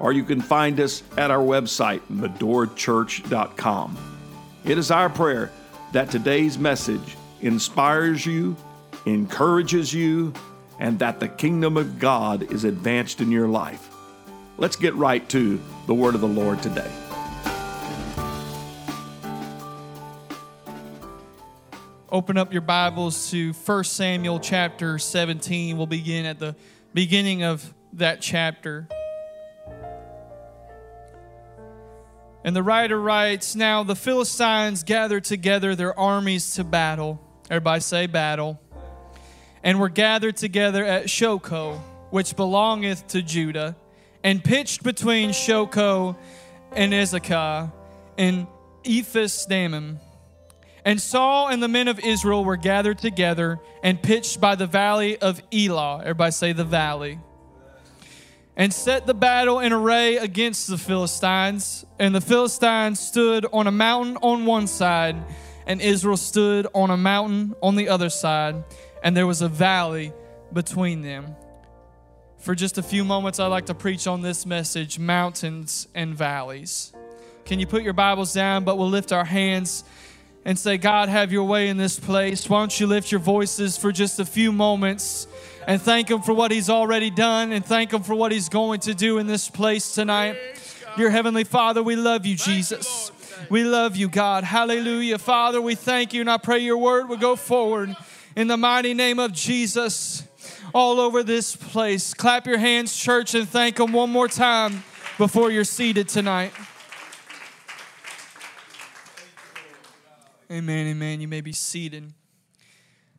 or you can find us at our website, medorachurch.com. It is our prayer that today's message inspires you, encourages you, and that the kingdom of God is advanced in your life. Let's get right to the word of the Lord today. Open up your Bibles to 1 Samuel chapter 17. We'll begin at the beginning of that chapter. And the writer writes Now the Philistines gathered together their armies to battle. Everybody say battle. And were gathered together at Shochoh, which belongeth to Judah, and pitched between Shochoh and Azekah and Ephes Dammim. And Saul and the men of Israel were gathered together and pitched by the valley of Elah. Everybody say the valley and set the battle in array against the Philistines. And the Philistines stood on a mountain on one side, and Israel stood on a mountain on the other side, and there was a valley between them. For just a few moments, I'd like to preach on this message mountains and valleys. Can you put your Bibles down? But we'll lift our hands and say, God, have your way in this place. Why don't you lift your voices for just a few moments? And thank Him for what He's already done and thank Him for what He's going to do in this place tonight. Dear Heavenly Father, we love you, Jesus. We love you, God. Hallelujah. Father, we thank you, and I pray your word will go forward in the mighty name of Jesus all over this place. Clap your hands, church, and thank Him one more time before you're seated tonight. Amen, amen. You may be seated.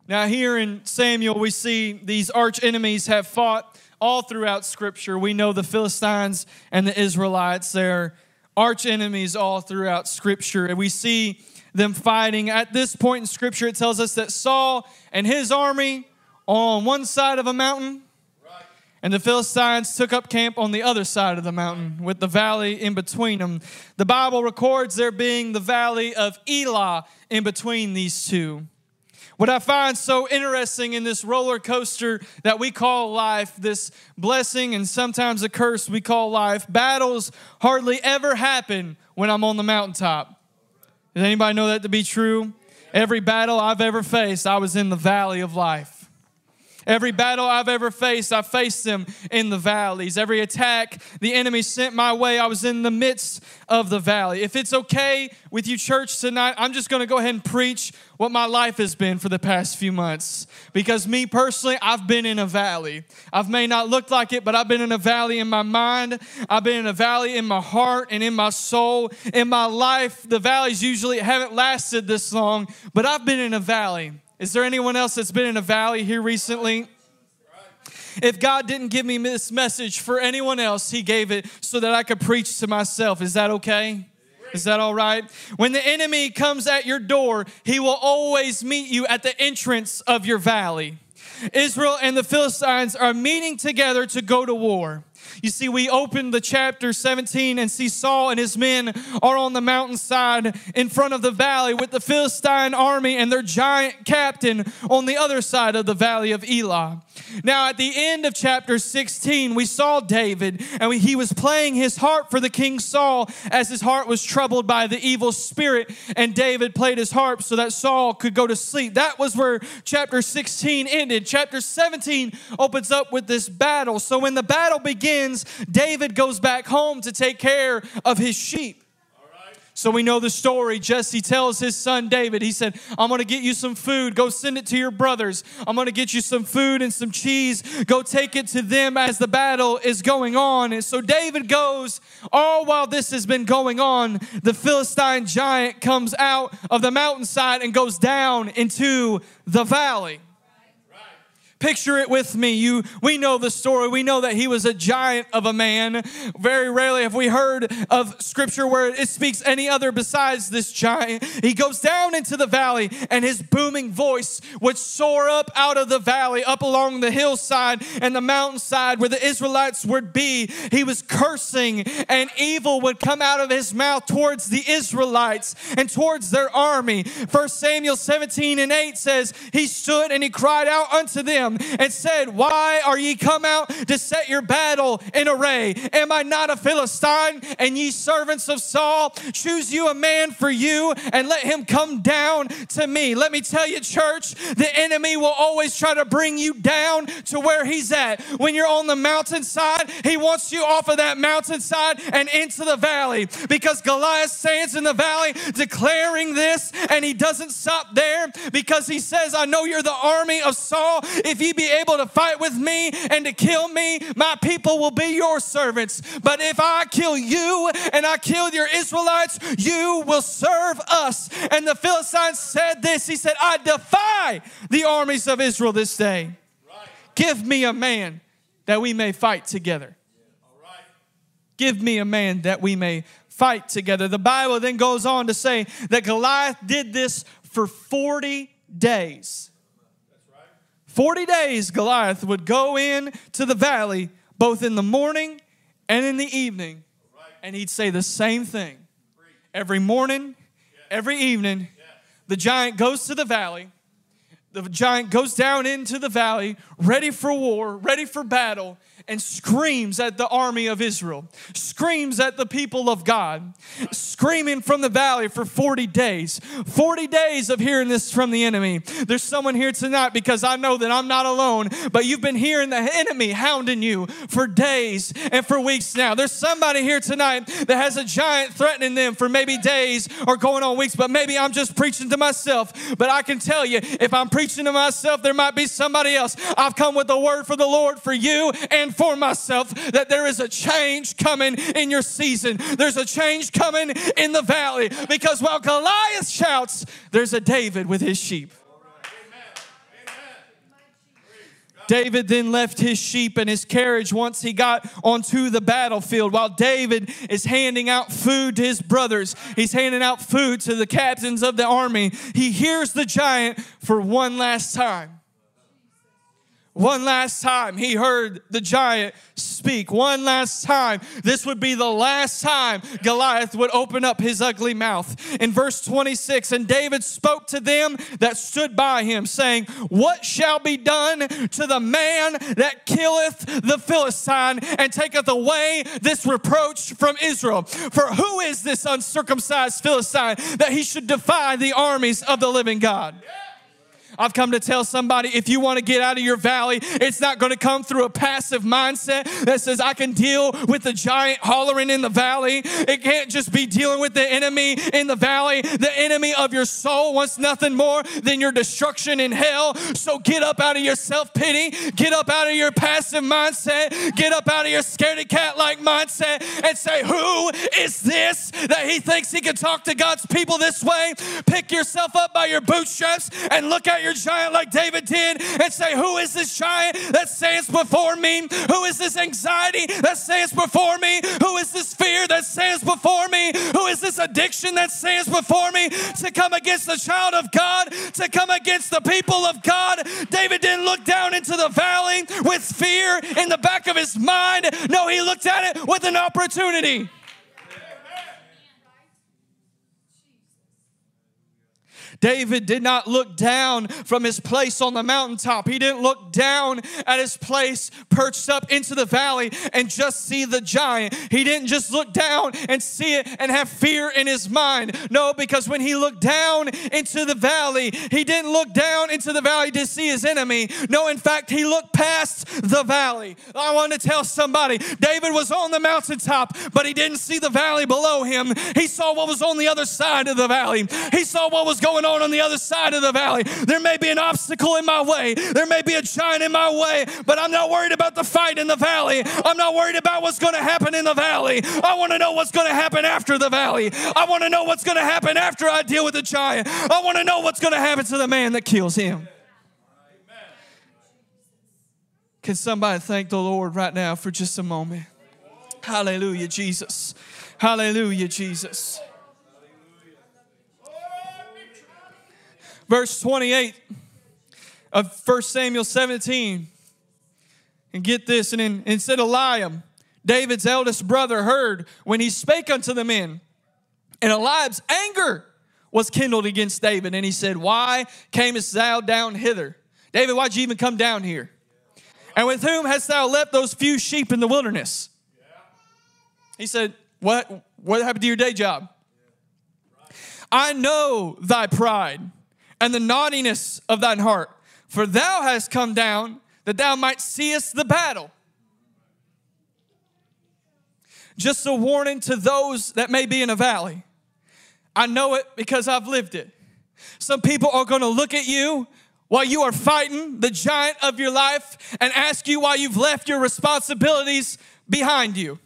Now, here in Samuel, we see these arch enemies have fought all throughout Scripture. We know the Philistines and the Israelites, they're arch enemies all throughout Scripture. And we see them fighting. At this point in Scripture, it tells us that Saul and his army on one side of a mountain, and the Philistines took up camp on the other side of the mountain with the valley in between them. The Bible records there being the valley of Elah in between these two. What I find so interesting in this roller coaster that we call life, this blessing and sometimes a curse we call life, battles hardly ever happen when I'm on the mountaintop. Does anybody know that to be true? Every battle I've ever faced, I was in the valley of life. Every battle I've ever faced, I faced them in the valleys. Every attack the enemy sent my way, I was in the midst of the valley. If it's okay with you, church, tonight, I'm just going to go ahead and preach what my life has been for the past few months. Because me personally, I've been in a valley. I've may not looked like it, but I've been in a valley in my mind. I've been in a valley in my heart and in my soul. In my life, the valleys usually haven't lasted this long, but I've been in a valley. Is there anyone else that's been in a valley here recently? If God didn't give me this message for anyone else, He gave it so that I could preach to myself. Is that okay? Is that all right? When the enemy comes at your door, he will always meet you at the entrance of your valley. Israel and the Philistines are meeting together to go to war. You see, we open the chapter 17 and see Saul and his men are on the mountainside in front of the valley with the Philistine army and their giant captain on the other side of the valley of Elah. Now, at the end of chapter 16, we saw David and he was playing his harp for the king Saul as his heart was troubled by the evil spirit, and David played his harp so that Saul could go to sleep. That was where chapter 16 ended. Chapter 17 opens up with this battle. So when the battle begins, David goes back home to take care of his sheep. So we know the story. Jesse tells his son David, he said, I'm going to get you some food. Go send it to your brothers. I'm going to get you some food and some cheese. Go take it to them as the battle is going on. And so David goes, all while this has been going on, the Philistine giant comes out of the mountainside and goes down into the valley. Picture it with me. You, we know the story. We know that he was a giant of a man. Very rarely have we heard of scripture where it speaks any other besides this giant. He goes down into the valley, and his booming voice would soar up out of the valley, up along the hillside and the mountainside where the Israelites would be. He was cursing, and evil would come out of his mouth towards the Israelites and towards their army. First Samuel 17 and 8 says, He stood and he cried out unto them and said, Why are ye come out to set your battle in array? Am I not a Philistine? And ye servants of Saul, choose you a man for you and let him come down to me. Let me tell you, church, the enemy will always try to bring you down to where he's at. When you're on the mountainside, he wants you off of that mountainside and into the valley because Goliath stands in the valley declaring this and he doesn't stop there because he says, I know you're the army of Saul. If ye be able to fight with me and to kill me, my people will be your servants. But if I kill you and I kill your Israelites, you will serve us. And the Philistines said this He said, I defy the armies of Israel this day. Give me a man that we may fight together. Give me a man that we may fight together. The Bible then goes on to say that Goliath did this for 40 days. 40 days, Goliath would go in to the valley both in the morning and in the evening, and he'd say the same thing. Every morning, every evening, the giant goes to the valley. The giant goes down into the valley, ready for war, ready for battle, and screams at the army of Israel, screams at the people of God, screaming from the valley for 40 days. 40 days of hearing this from the enemy. There's someone here tonight because I know that I'm not alone, but you've been hearing the enemy hounding you for days and for weeks now. There's somebody here tonight that has a giant threatening them for maybe days or going on weeks, but maybe I'm just preaching to myself. But I can tell you, if I'm preaching to myself, there might be somebody else. I've come with a word for the Lord for you and for myself that there is a change coming in your season. There's a change coming in the valley because while Goliath shouts, there's a David with his sheep. David then left his sheep and his carriage once he got onto the battlefield. While David is handing out food to his brothers, he's handing out food to the captains of the army. He hears the giant for one last time. One last time, he heard the giant speak. One last time. This would be the last time Goliath would open up his ugly mouth. In verse 26, and David spoke to them that stood by him, saying, What shall be done to the man that killeth the Philistine and taketh away this reproach from Israel? For who is this uncircumcised Philistine that he should defy the armies of the living God? Yeah. I've come to tell somebody if you want to get out of your valley, it's not going to come through a passive mindset that says, I can deal with the giant hollering in the valley. It can't just be dealing with the enemy in the valley. The enemy of your soul wants nothing more than your destruction in hell. So get up out of your self pity, get up out of your passive mindset, get up out of your scaredy cat like mindset and say, Who is this that he thinks he can talk to God's people this way? Pick yourself up by your bootstraps and look at your your giant like David did and say, Who is this giant that stands before me? Who is this anxiety that stands before me? Who is this fear that stands before me? Who is this addiction that stands before me to come against the child of God, to come against the people of God? David didn't look down into the valley with fear in the back of his mind. No, he looked at it with an opportunity. David did not look down from his place on the mountaintop. He didn't look down at his place perched up into the valley and just see the giant. He didn't just look down and see it and have fear in his mind. No, because when he looked down into the valley, he didn't look down into the valley to see his enemy. No, in fact, he looked past the valley. I want to tell somebody David was on the mountaintop, but he didn't see the valley below him. He saw what was on the other side of the valley, he saw what was going on on on the other side of the valley. There may be an obstacle in my way, there may be a giant in my way, but I'm not worried about the fight in the valley. I'm not worried about what's going to happen in the valley. I want to know what's going to happen after the valley. I want to know what's going to happen after I deal with the giant. I want to know what's going to happen to the man that kills him. Can somebody thank the Lord right now for just a moment? Hallelujah, Jesus. Hallelujah, Jesus. Verse 28 of 1 Samuel 17. And get this, and in, instead of Eliab, David's eldest brother, heard when he spake unto the men, and Eliab's anger was kindled against David. And he said, Why camest thou down hither? David, why'd you even come down here? And with whom hast thou left those few sheep in the wilderness? He said, What, what happened to your day job? I know thy pride and the naughtiness of thine heart, for thou hast come down that thou might seest the battle. Just a warning to those that may be in a valley. I know it because I've lived it. Some people are going to look at you while you are fighting the giant of your life and ask you why you've left your responsibilities behind you.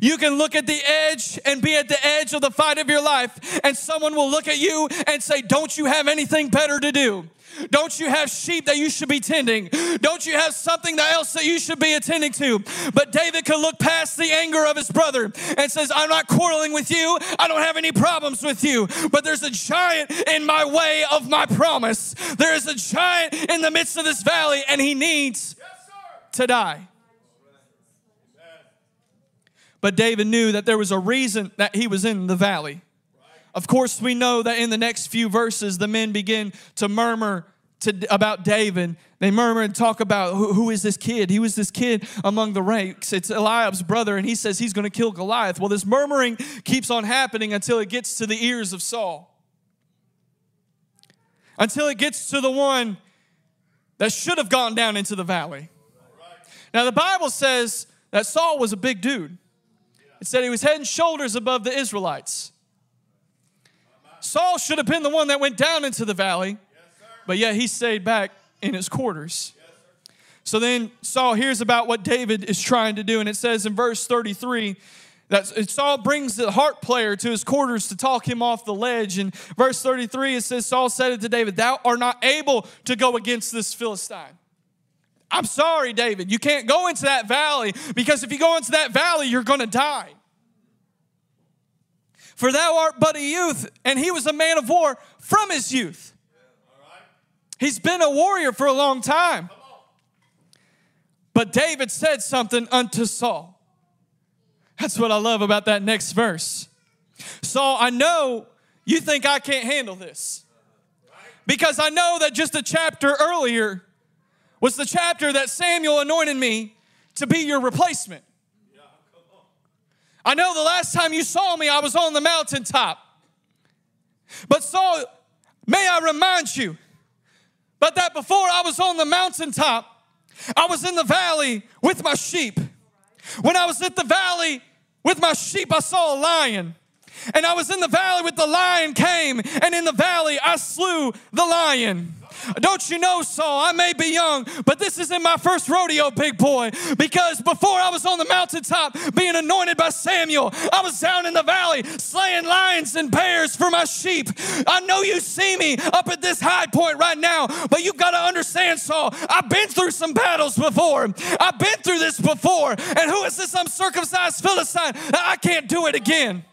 You can look at the edge and be at the edge of the fight of your life, and someone will look at you and say, Don't you have anything better to do? Don't you have sheep that you should be tending? Don't you have something else that you should be attending to? But David could look past the anger of his brother and says, I'm not quarreling with you. I don't have any problems with you. But there's a giant in my way of my promise. There is a giant in the midst of this valley, and he needs to die. But David knew that there was a reason that he was in the valley. Of course, we know that in the next few verses, the men begin to murmur to, about David. They murmur and talk about who, who is this kid? He was this kid among the ranks. It's Eliab's brother, and he says he's going to kill Goliath. Well, this murmuring keeps on happening until it gets to the ears of Saul. Until it gets to the one that should have gone down into the valley. Now, the Bible says that Saul was a big dude. It said he was head and shoulders above the Israelites. Saul should have been the one that went down into the valley, but yet he stayed back in his quarters. So then Saul hears about what David is trying to do, and it says in verse 33 that Saul brings the harp player to his quarters to talk him off the ledge. And verse 33, it says, Saul said it to David, Thou art not able to go against this Philistine. I'm sorry, David. You can't go into that valley because if you go into that valley, you're going to die. For thou art but a youth, and he was a man of war from his youth. He's been a warrior for a long time. But David said something unto Saul. That's what I love about that next verse. Saul, I know you think I can't handle this. Because I know that just a chapter earlier, was the chapter that Samuel anointed me to be your replacement. I know the last time you saw me, I was on the mountaintop. But Saul, may I remind you, but that before I was on the mountaintop, I was in the valley with my sheep. When I was at the valley with my sheep, I saw a lion. And I was in the valley with the lion came, and in the valley I slew the lion. Don't you know, Saul, I may be young, but this isn't my first rodeo, big boy, because before I was on the mountaintop being anointed by Samuel, I was down in the valley slaying lions and bears for my sheep. I know you see me up at this high point right now, but you've got to understand, Saul, I've been through some battles before. I've been through this before. And who is this uncircumcised Philistine? I can't do it again.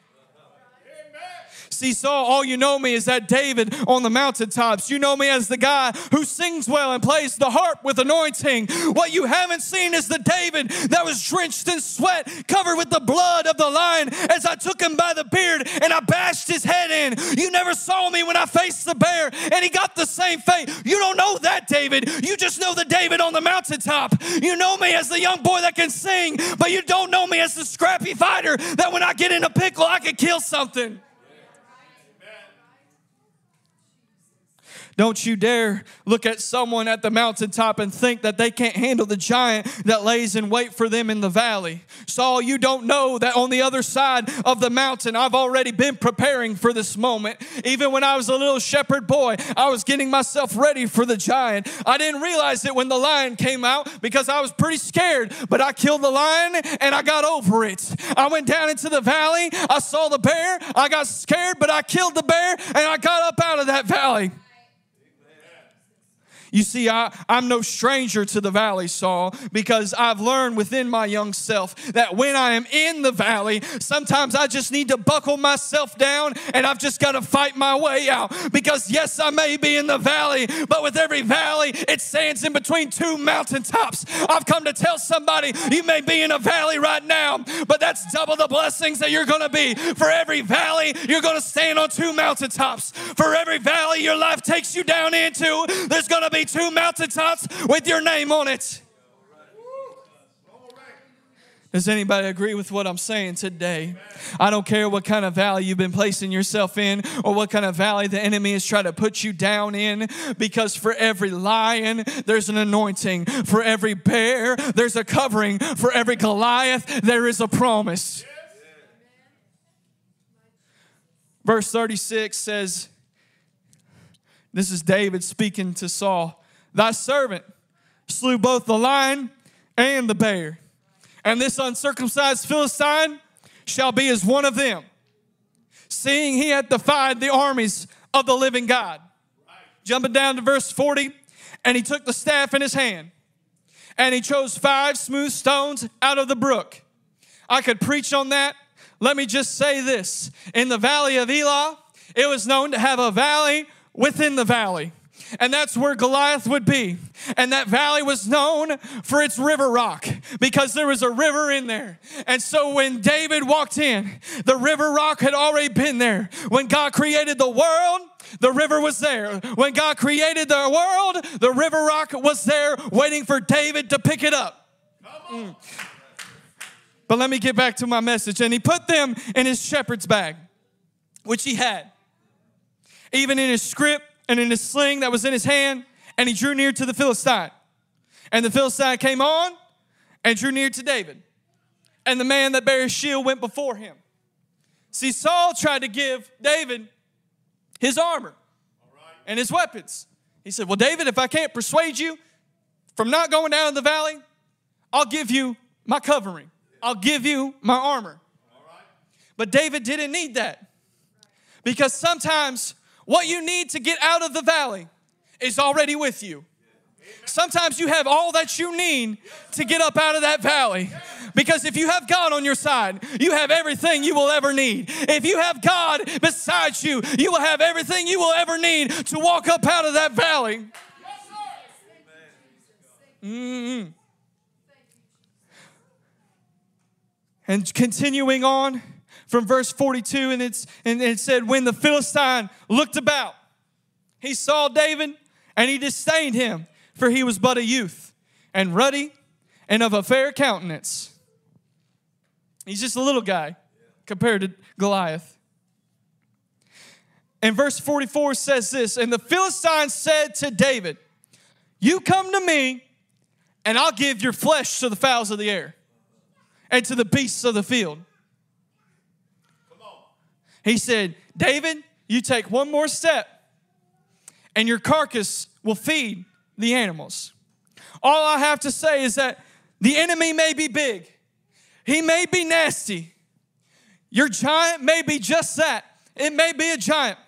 See, Saul, all you know me is that David on the mountaintops. You know me as the guy who sings well and plays the harp with anointing. What you haven't seen is the David that was drenched in sweat, covered with the blood of the lion as I took him by the beard and I bashed his head in. You never saw me when I faced the bear and he got the same fate. You don't know that David. You just know the David on the mountaintop. You know me as the young boy that can sing, but you don't know me as the scrappy fighter that when I get in a pickle, I can kill something. Don't you dare look at someone at the mountaintop and think that they can't handle the giant that lays in wait for them in the valley. Saul, you don't know that on the other side of the mountain, I've already been preparing for this moment. Even when I was a little shepherd boy, I was getting myself ready for the giant. I didn't realize it when the lion came out because I was pretty scared, but I killed the lion and I got over it. I went down into the valley, I saw the bear, I got scared, but I killed the bear and I got up out of that valley. You see, I, I'm no stranger to the valley, Saul, because I've learned within my young self that when I am in the valley, sometimes I just need to buckle myself down and I've just got to fight my way out. Because, yes, I may be in the valley, but with every valley, it stands in between two mountaintops. I've come to tell somebody you may be in a valley right now, but that's double the blessings that you're going to be. For every valley, you're going to stand on two mountaintops. For every valley your life takes you down into, there's going to be two mountaintops with your name on it. Does anybody agree with what I'm saying today? I don't care what kind of valley you've been placing yourself in or what kind of valley the enemy is trying to put you down in, because for every lion, there's an anointing. For every bear, there's a covering. For every Goliath, there is a promise. Verse 36 says, This is David speaking to Saul. Thy servant slew both the lion and the bear, and this uncircumcised Philistine shall be as one of them, seeing he hath defied the armies of the living God. Jumping down to verse 40, and he took the staff in his hand, and he chose five smooth stones out of the brook. I could preach on that. Let me just say this in the valley of Elah, it was known to have a valley within the valley and that's where Goliath would be. And that valley was known for its river rock because there was a river in there. And so when David walked in, the river rock had already been there. When God created the world, the river was there. When God created the world, the river rock was there waiting for David to pick it up. Mm. But let me get back to my message. And he put them in his shepherd's bag, which he had. Even in his scrip, and in his sling that was in his hand, and he drew near to the Philistine. And the Philistine came on and drew near to David. And the man that bare his shield went before him. See, Saul tried to give David his armor and his weapons. He said, Well, David, if I can't persuade you from not going down in the valley, I'll give you my covering, I'll give you my armor. But David didn't need that because sometimes what you need to get out of the valley is already with you. Sometimes you have all that you need to get up out of that valley. Because if you have God on your side, you have everything you will ever need. If you have God beside you, you will have everything you will ever need to walk up out of that valley. Mm-hmm. And continuing on, from verse 42, and, it's, and it said, When the Philistine looked about, he saw David and he disdained him, for he was but a youth and ruddy and of a fair countenance. He's just a little guy compared to Goliath. And verse 44 says this And the Philistine said to David, You come to me, and I'll give your flesh to the fowls of the air and to the beasts of the field. He said, David, you take one more step and your carcass will feed the animals. All I have to say is that the enemy may be big, he may be nasty. Your giant may be just that. It may be a giant.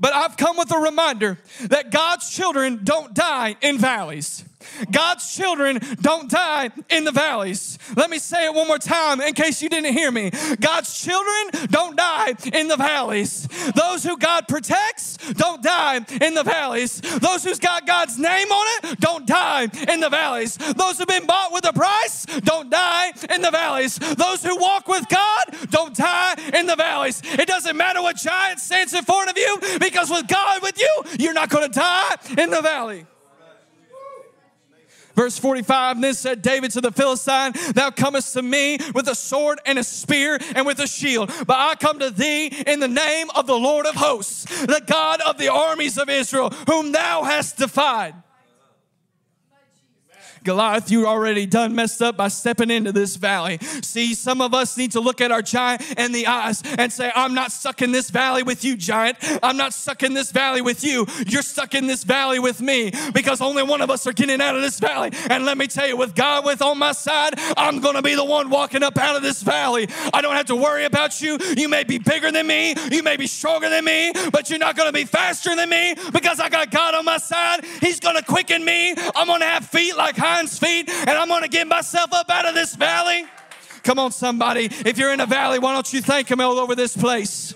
But I've come with a reminder that God's children don't die in valleys. God's children don't die in the valleys. Let me say it one more time in case you didn't hear me. God's children don't die in the valleys. Those who God protects don't die in the valleys. Those who's got God's name on it don't die in the valleys. Those who've been bought with a price don't die in the valleys. Those who walk with God don't die in the valleys. It doesn't matter what giant stands in front of you because with God with you, you're not going to die in the valley. Verse 45, and then said David to the Philistine, Thou comest to me with a sword and a spear and with a shield, but I come to thee in the name of the Lord of hosts, the God of the armies of Israel, whom thou hast defied. Goliath, you already done messed up by stepping into this valley. See, some of us need to look at our giant in the eyes and say, I'm not stuck in this valley with you, giant. I'm not stuck in this valley with you. You're stuck in this valley with me because only one of us are getting out of this valley. And let me tell you, with God with on my side, I'm going to be the one walking up out of this valley. I don't have to worry about you. You may be bigger than me, you may be stronger than me, but you're not going to be faster than me because I got God on my side. He's going to quicken me. I'm going to have feet like feet, and I'm going to get myself up out of this valley. Come on, somebody. If you're in a valley, why don't you thank Him all over this place?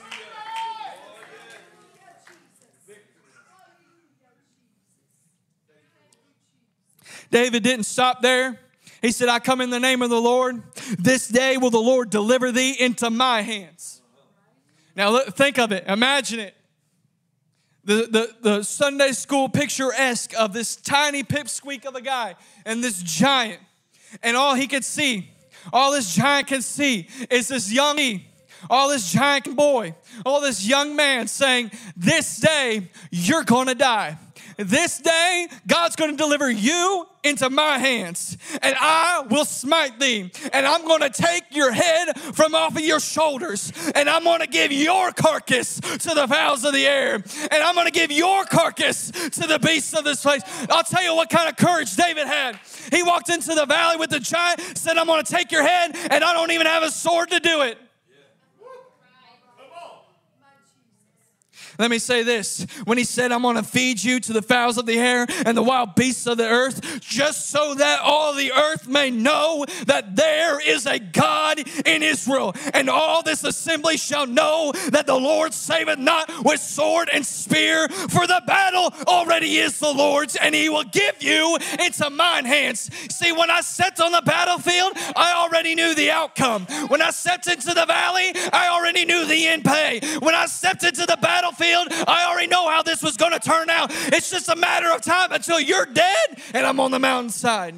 David didn't stop there. He said, I come in the name of the Lord. This day will the Lord deliver thee into my hands. Now, look, think of it. Imagine it. The, the, the Sunday school picturesque of this tiny pipsqueak of a guy and this giant. And all he could see, all this giant can see is this young all this giant boy, all this young man saying, This day you're gonna die. This day, God's going to deliver you into my hands, and I will smite thee. And I'm going to take your head from off of your shoulders, and I'm going to give your carcass to the fowls of the air, and I'm going to give your carcass to the beasts of this place. I'll tell you what kind of courage David had. He walked into the valley with the giant, said, I'm going to take your head, and I don't even have a sword to do it. Let me say this when he said, I'm going to feed you to the fowls of the air and the wild beasts of the earth, just so that all the earth may know that there is a God in Israel. And all this assembly shall know that the Lord saveth not with sword and spear, for the battle already is the Lord's, and he will give you into mine hands. See, when I stepped on the battlefield, I already knew the outcome. When I stepped into the valley, I already knew the end pay. When I stepped into the battlefield, I already know how this was going to turn out. It's just a matter of time until you're dead and I'm on the mountainside.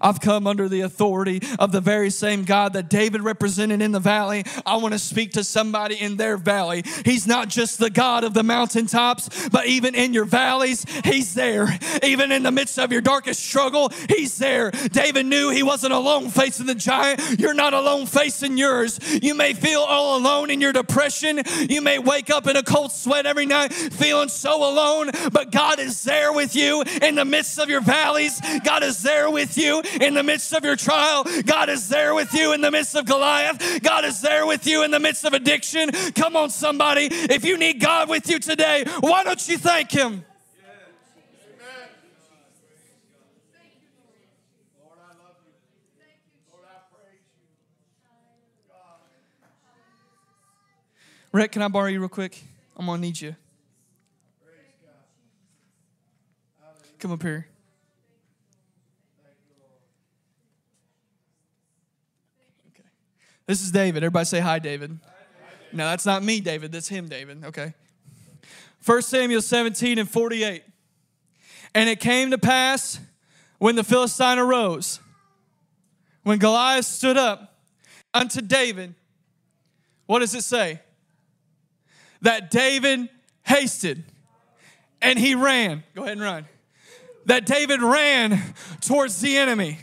I've come under the authority of the very same God that David represented in the valley. I want to speak to somebody in their valley. He's not just the God of the mountaintops, but even in your valleys, He's there. Even in the midst of your darkest struggle, He's there. David knew he wasn't alone facing the giant. You're not alone facing yours. You may feel all alone in your depression. You may wake up in a cold sweat every night feeling so alone, but God is there with you in the midst of your valleys. God is there with you in the midst of your trial. God is there with you in the midst of Goliath. God is there with you in the midst of addiction. Come on, somebody. If you need God with you today, why don't you thank Him? Rick, can I borrow you real quick? I'm gonna need you. Come up here. This is David. Everybody say hi, David. No, that's not me, David. That's him, David. Okay. 1 Samuel 17 and 48. And it came to pass when the Philistine arose, when Goliath stood up unto David, what does it say? That David hasted and he ran. Go ahead and run. That David ran towards the enemy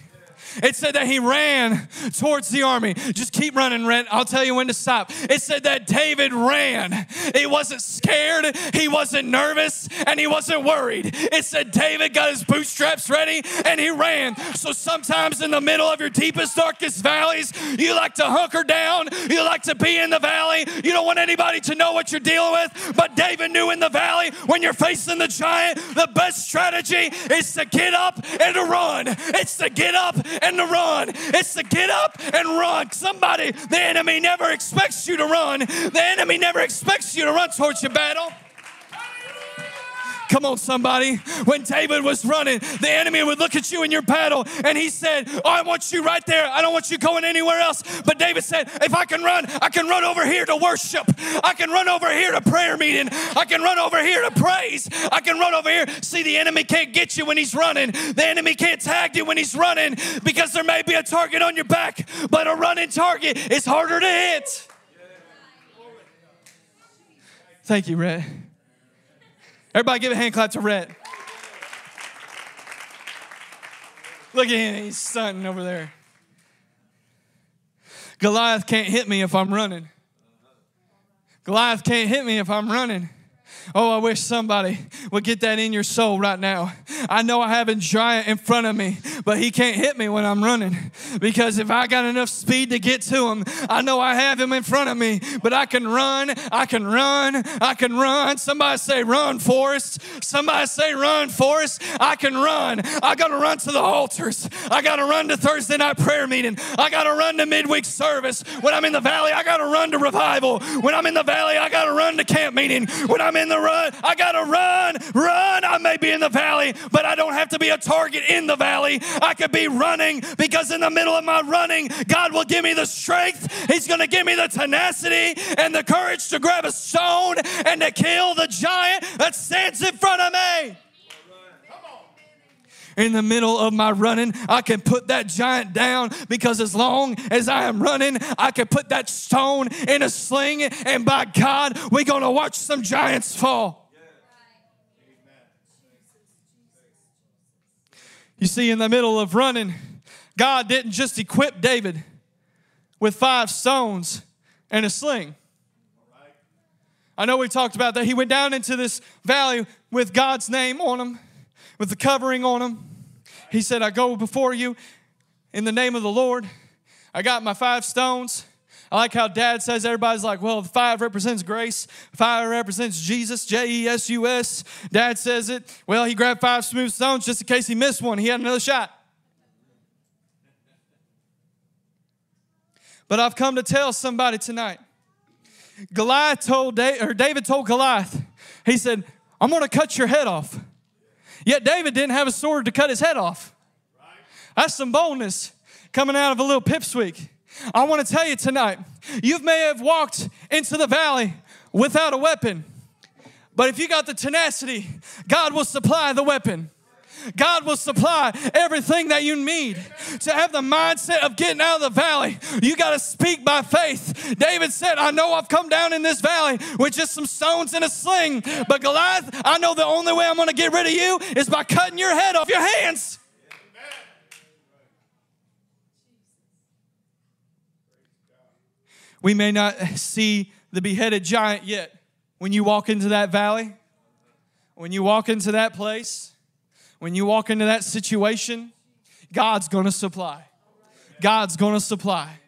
it said that he ran towards the army. Just keep running, Rhett. I'll tell you when to stop. It said that David ran. He wasn't scared, he wasn't nervous, and he wasn't worried. It said David got his bootstraps ready and he ran. So sometimes in the middle of your deepest, darkest valleys, you like to hunker down, you like to be in the valley. You don't want anybody to know what you're dealing with. But David knew in the valley when you're facing the giant, the best strategy is to get up and to run. It's to get up and to run. It's to get up and run. Somebody, the enemy never expects you to run. The enemy never expects you to run towards your battle. Come on, somebody. When David was running, the enemy would look at you in your battle and he said, oh, I want you right there. I don't want you going anywhere else. But David said, If I can run, I can run over here to worship. I can run over here to prayer meeting. I can run over here to praise. I can run over here. See, the enemy can't get you when he's running. The enemy can't tag you when he's running because there may be a target on your back, but a running target is harder to hit. Thank you, Rhett. Everybody give a hand clap to Rhett. Look at him, he's stunting over there. Goliath can't hit me if I'm running. Goliath can't hit me if I'm running. Oh, I wish somebody would get that in your soul right now. I know I have a giant in front of me, but he can't hit me when I'm running because if I got enough speed to get to him, I know I have him in front of me, but I can run, I can run, I can run. Somebody say, Run, Forrest. Somebody say, Run, Forrest. I can run. I got to run to the altars. I got to run to Thursday night prayer meeting. I got to run to midweek service. When I'm in the valley, I got to run to revival. When I'm in the valley, I got to run to camp meeting. When I'm in the run. I got to run, run. I may be in the valley, but I don't have to be a target in the valley. I could be running because in the middle of my running, God will give me the strength. He's going to give me the tenacity and the courage to grab a stone and to kill the giant that stands in front of me in the middle of my running, I can put that giant down because as long as I am running, I can put that stone in a sling, and by God, we're going to watch some giants fall. You see, in the middle of running, God didn't just equip David with five stones and a sling. I know we talked about that. He went down into this valley with God's name on him, with the covering on him. He said, I go before you in the name of the Lord. I got my five stones. I like how dad says everybody's like, well, five represents grace, five represents Jesus, J E S U S. Dad says it. Well, he grabbed five smooth stones just in case he missed one. He had another shot. But I've come to tell somebody tonight. Goliath told or David told Goliath, he said, I'm going to cut your head off. Yet David didn't have a sword to cut his head off. That's some boldness coming out of a little pipsqueak. I want to tell you tonight, you may have walked into the valley without a weapon, but if you got the tenacity, God will supply the weapon. God will supply everything that you need. To have the mindset of getting out of the valley, you got to speak by faith. David said, I know I've come down in this valley with just some stones and a sling, but Goliath, I know the only way I'm going to get rid of you is by cutting your head off your hands. We may not see the beheaded giant yet. When you walk into that valley, when you walk into that place, when you walk into that situation, God's gonna supply. God's gonna supply.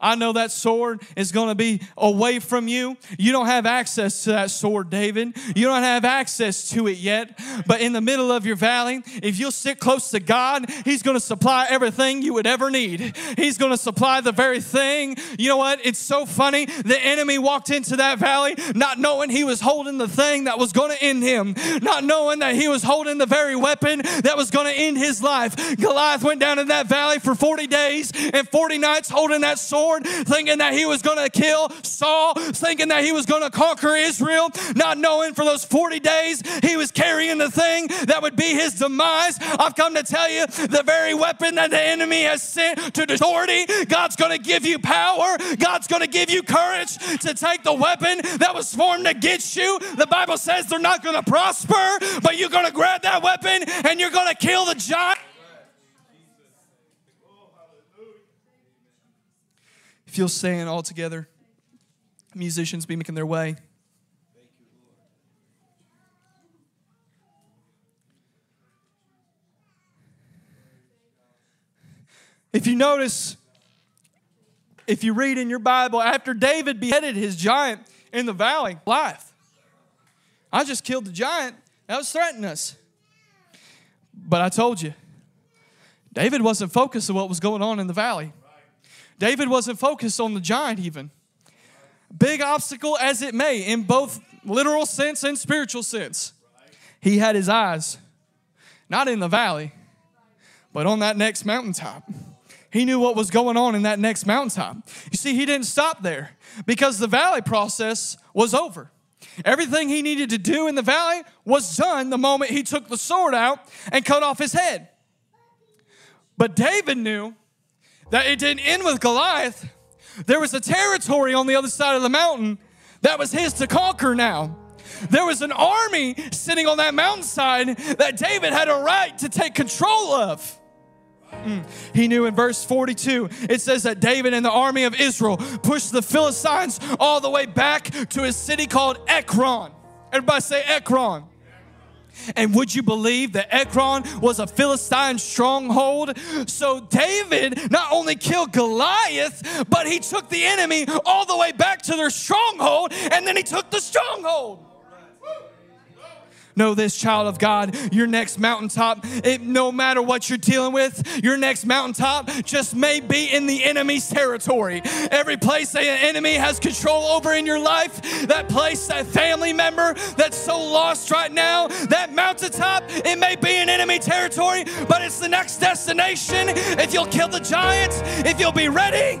I know that sword is going to be away from you. You don't have access to that sword, David. You don't have access to it yet. But in the middle of your valley, if you'll sit close to God, He's going to supply everything you would ever need. He's going to supply the very thing. You know what? It's so funny. The enemy walked into that valley not knowing he was holding the thing that was going to end him, not knowing that he was holding the very weapon that was going to end his life. Goliath went down in that valley for 40 days and 40 nights holding that sword sword, thinking that he was going to kill Saul, thinking that he was going to conquer Israel, not knowing for those 40 days he was carrying the thing that would be his demise. I've come to tell you the very weapon that the enemy has sent to authority, God's going to give you power. God's going to give you courage to take the weapon that was formed against you. The Bible says they're not going to prosper, but you're going to grab that weapon and you're going to kill the giant. If you'll stand all together, musicians be making their way. If you notice, if you read in your Bible, after David beheaded his giant in the valley, life. I just killed the giant that was threatening us. But I told you, David wasn't focused on what was going on in the valley. David wasn't focused on the giant, even. Big obstacle as it may, in both literal sense and spiritual sense, he had his eyes not in the valley, but on that next mountaintop. He knew what was going on in that next mountaintop. You see, he didn't stop there because the valley process was over. Everything he needed to do in the valley was done the moment he took the sword out and cut off his head. But David knew that it didn't end with Goliath. There was a territory on the other side of the mountain that was his to conquer now. There was an army sitting on that mountainside that David had a right to take control of. Mm. He knew in verse 42, it says that David and the army of Israel pushed the Philistines all the way back to a city called Ekron. Everybody say Ekron. And would you believe that Ekron was a Philistine stronghold? So David not only killed Goliath, but he took the enemy all the way back to their stronghold, and then he took the stronghold. Know this, child of God, your next mountaintop, it, no matter what you're dealing with, your next mountaintop just may be in the enemy's territory. Every place that an enemy has control over in your life, that place, that family member that's so lost right now, that mountaintop, it may be in enemy territory, but it's the next destination. If you'll kill the giants, if you'll be ready.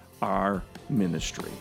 our ministry.